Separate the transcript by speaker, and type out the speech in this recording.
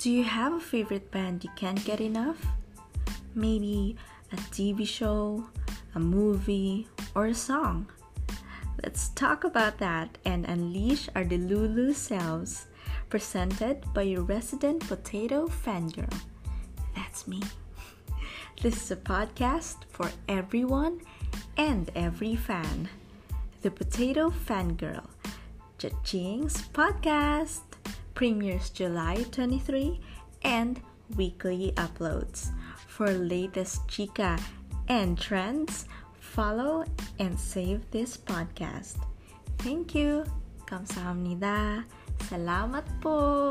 Speaker 1: Do you have a favorite band you can't get enough? Maybe a TV show, a movie, or a song? Let's talk about that and unleash our Delulu selves. Presented by your resident potato fangirl. That's me. This is a podcast for everyone and every fan. The Potato Fangirl, Cha-Ching's podcast, premieres July 23 and weekly uploads. For latest chica and trends, follow and save this podcast. Thank you. Kamsahamnida. Salamat po.